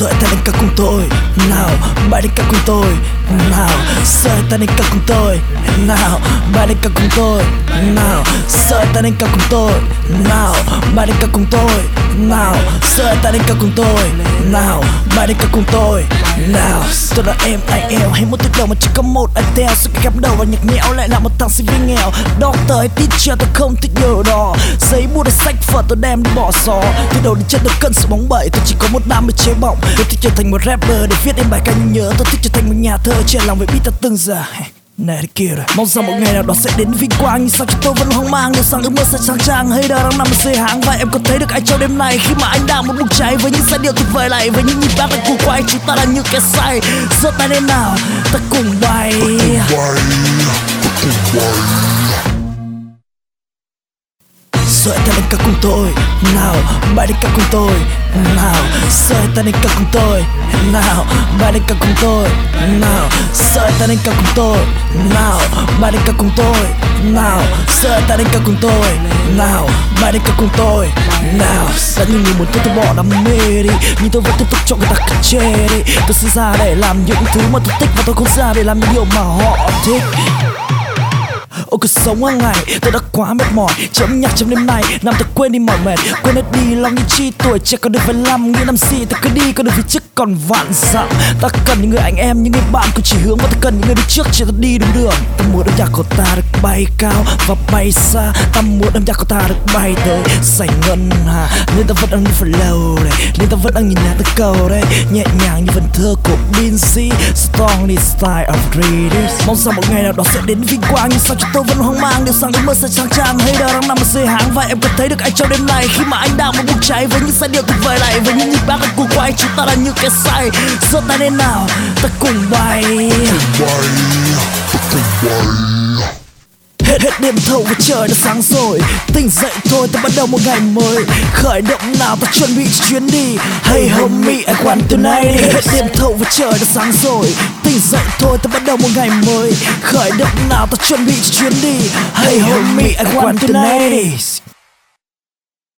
Sợi ta đến cả cùng tôi. Nào bài đến cả cùng tôi. Nào Sợi ta đến cả cùng tôi. Nào bài đến cả cùng tôi. Nào ta đến cao cùng tôi. Nào Bạn đến cao cùng tôi. Nào sợ ta đến cao cùng tôi. Nào Bạn đến cao cùng tôi. Nào Tôi là em ai eo. Hay một từ đầu mà chỉ có một anh theo Sự gặp đầu và nhạc nhẽo lại là một thằng sinh viên nghèo. Doctor, tới teacher tôi không thích nhờ đó. Giấy bút và sách vở tôi đem đi bỏ xó Từ đầu đến chân tôi cân sự bóng bẩy. Tôi chỉ có một đam mê chế bọng Tôi thích trở thành một rapper để viết em bài ca nhớ Tôi thích trở thành một nhà thơ. Chia lòng về beat ta từng giờ này thế kia rồi Mong rằng một ngày nào đó sẽ đến vinh quang Nhưng sao cho tôi vẫn hoang mang Điều rằng ước mơ sẽ trang trang. Hay đang nằm dưới háng Và em có thấy được ai trong đêm này Khi mà anh đang một bụng cháy Với những giai điệu tuyệt vời lại Với những nhịp bác lại cù quay Chúng ta là như kẻ say. Giơ tay lên nào Ta cùng bay. Sợi ta đến ca cùng tôi Nào Bạn đến ca cùng tôi Nào. Sợi ta đến ca cùng tôi Nào Bạn đến ca cùng tôi Nào. Sợi ta đến cao cùng tôi. Nào Bạn đến cao cùng tôi. Nào, sợ ta đến cao cùng tôi. Nào Bạn đến cao cùng tôi. Nào Đã nhiều người muốn tôi từ bỏ đam mê đi. Nhưng tôi vẫn tiếp tục cho người ta cắt chê đi. Tôi sinh ra để làm những thứ mà tôi thích Và tôi không ra để làm những điều mà họ thích. Ôi cuộc sống hàng ngày, tôi đã quá mệt mỏi. Chấm nhạc trong đêm nay, làm tôi quên đi mỏi mệt. Quên hết đi, lòng như chi tuổi trẻ còn được vài năm Nghĩ năm gì ta cứ đi con đường phía trước còn vạn dặm. Ta cần những người anh em, những người bạn cùng chỉ hướng Và ta cần những người đi trước chỉ ta đi đúng đường. Ta muốn âm nhạc của ta được bay cao và bay xa. Ta muốn âm nhạc của ta được bay tới giải ngân hà. Nên ta vẫn đang đi flow đây Nên ta vẫn đang nhìn nhạc từ cầu đây. Nhẹ nhàng như vần thơ của Binzy Strongly style of readers Mong rằng một ngày nào đó sẽ đến vinh quang Nhưng sao cho tôi vẫn hoang mang, Điều rằng ước mơ sẽ trang trang Hay đó đang nằm ở dưới háng Và em có thấy được anh trong đêm này Khi mà anh đang một bụng cháy Với những giai điệu tuyệt vời lại Với những nhịp bác cuồng quay Chúng ta là những kẻ say giơ tay lên nào, Ta cùng bay. Thâu và trời đã sáng rồi. Tỉnh dậy thôi, ta bắt đầu một ngày mới. Khởi động nào ta chuẩn bị cho chuyến đi. Hey, homie, I want tonight. Hết đêm thâu và trời đã sáng rồi. Tỉnh dậy thôi, ta bắt đầu một ngày mới. Khởi động nào ta chuẩn bị cho chuyến đi. Hey, homie, I want tonight.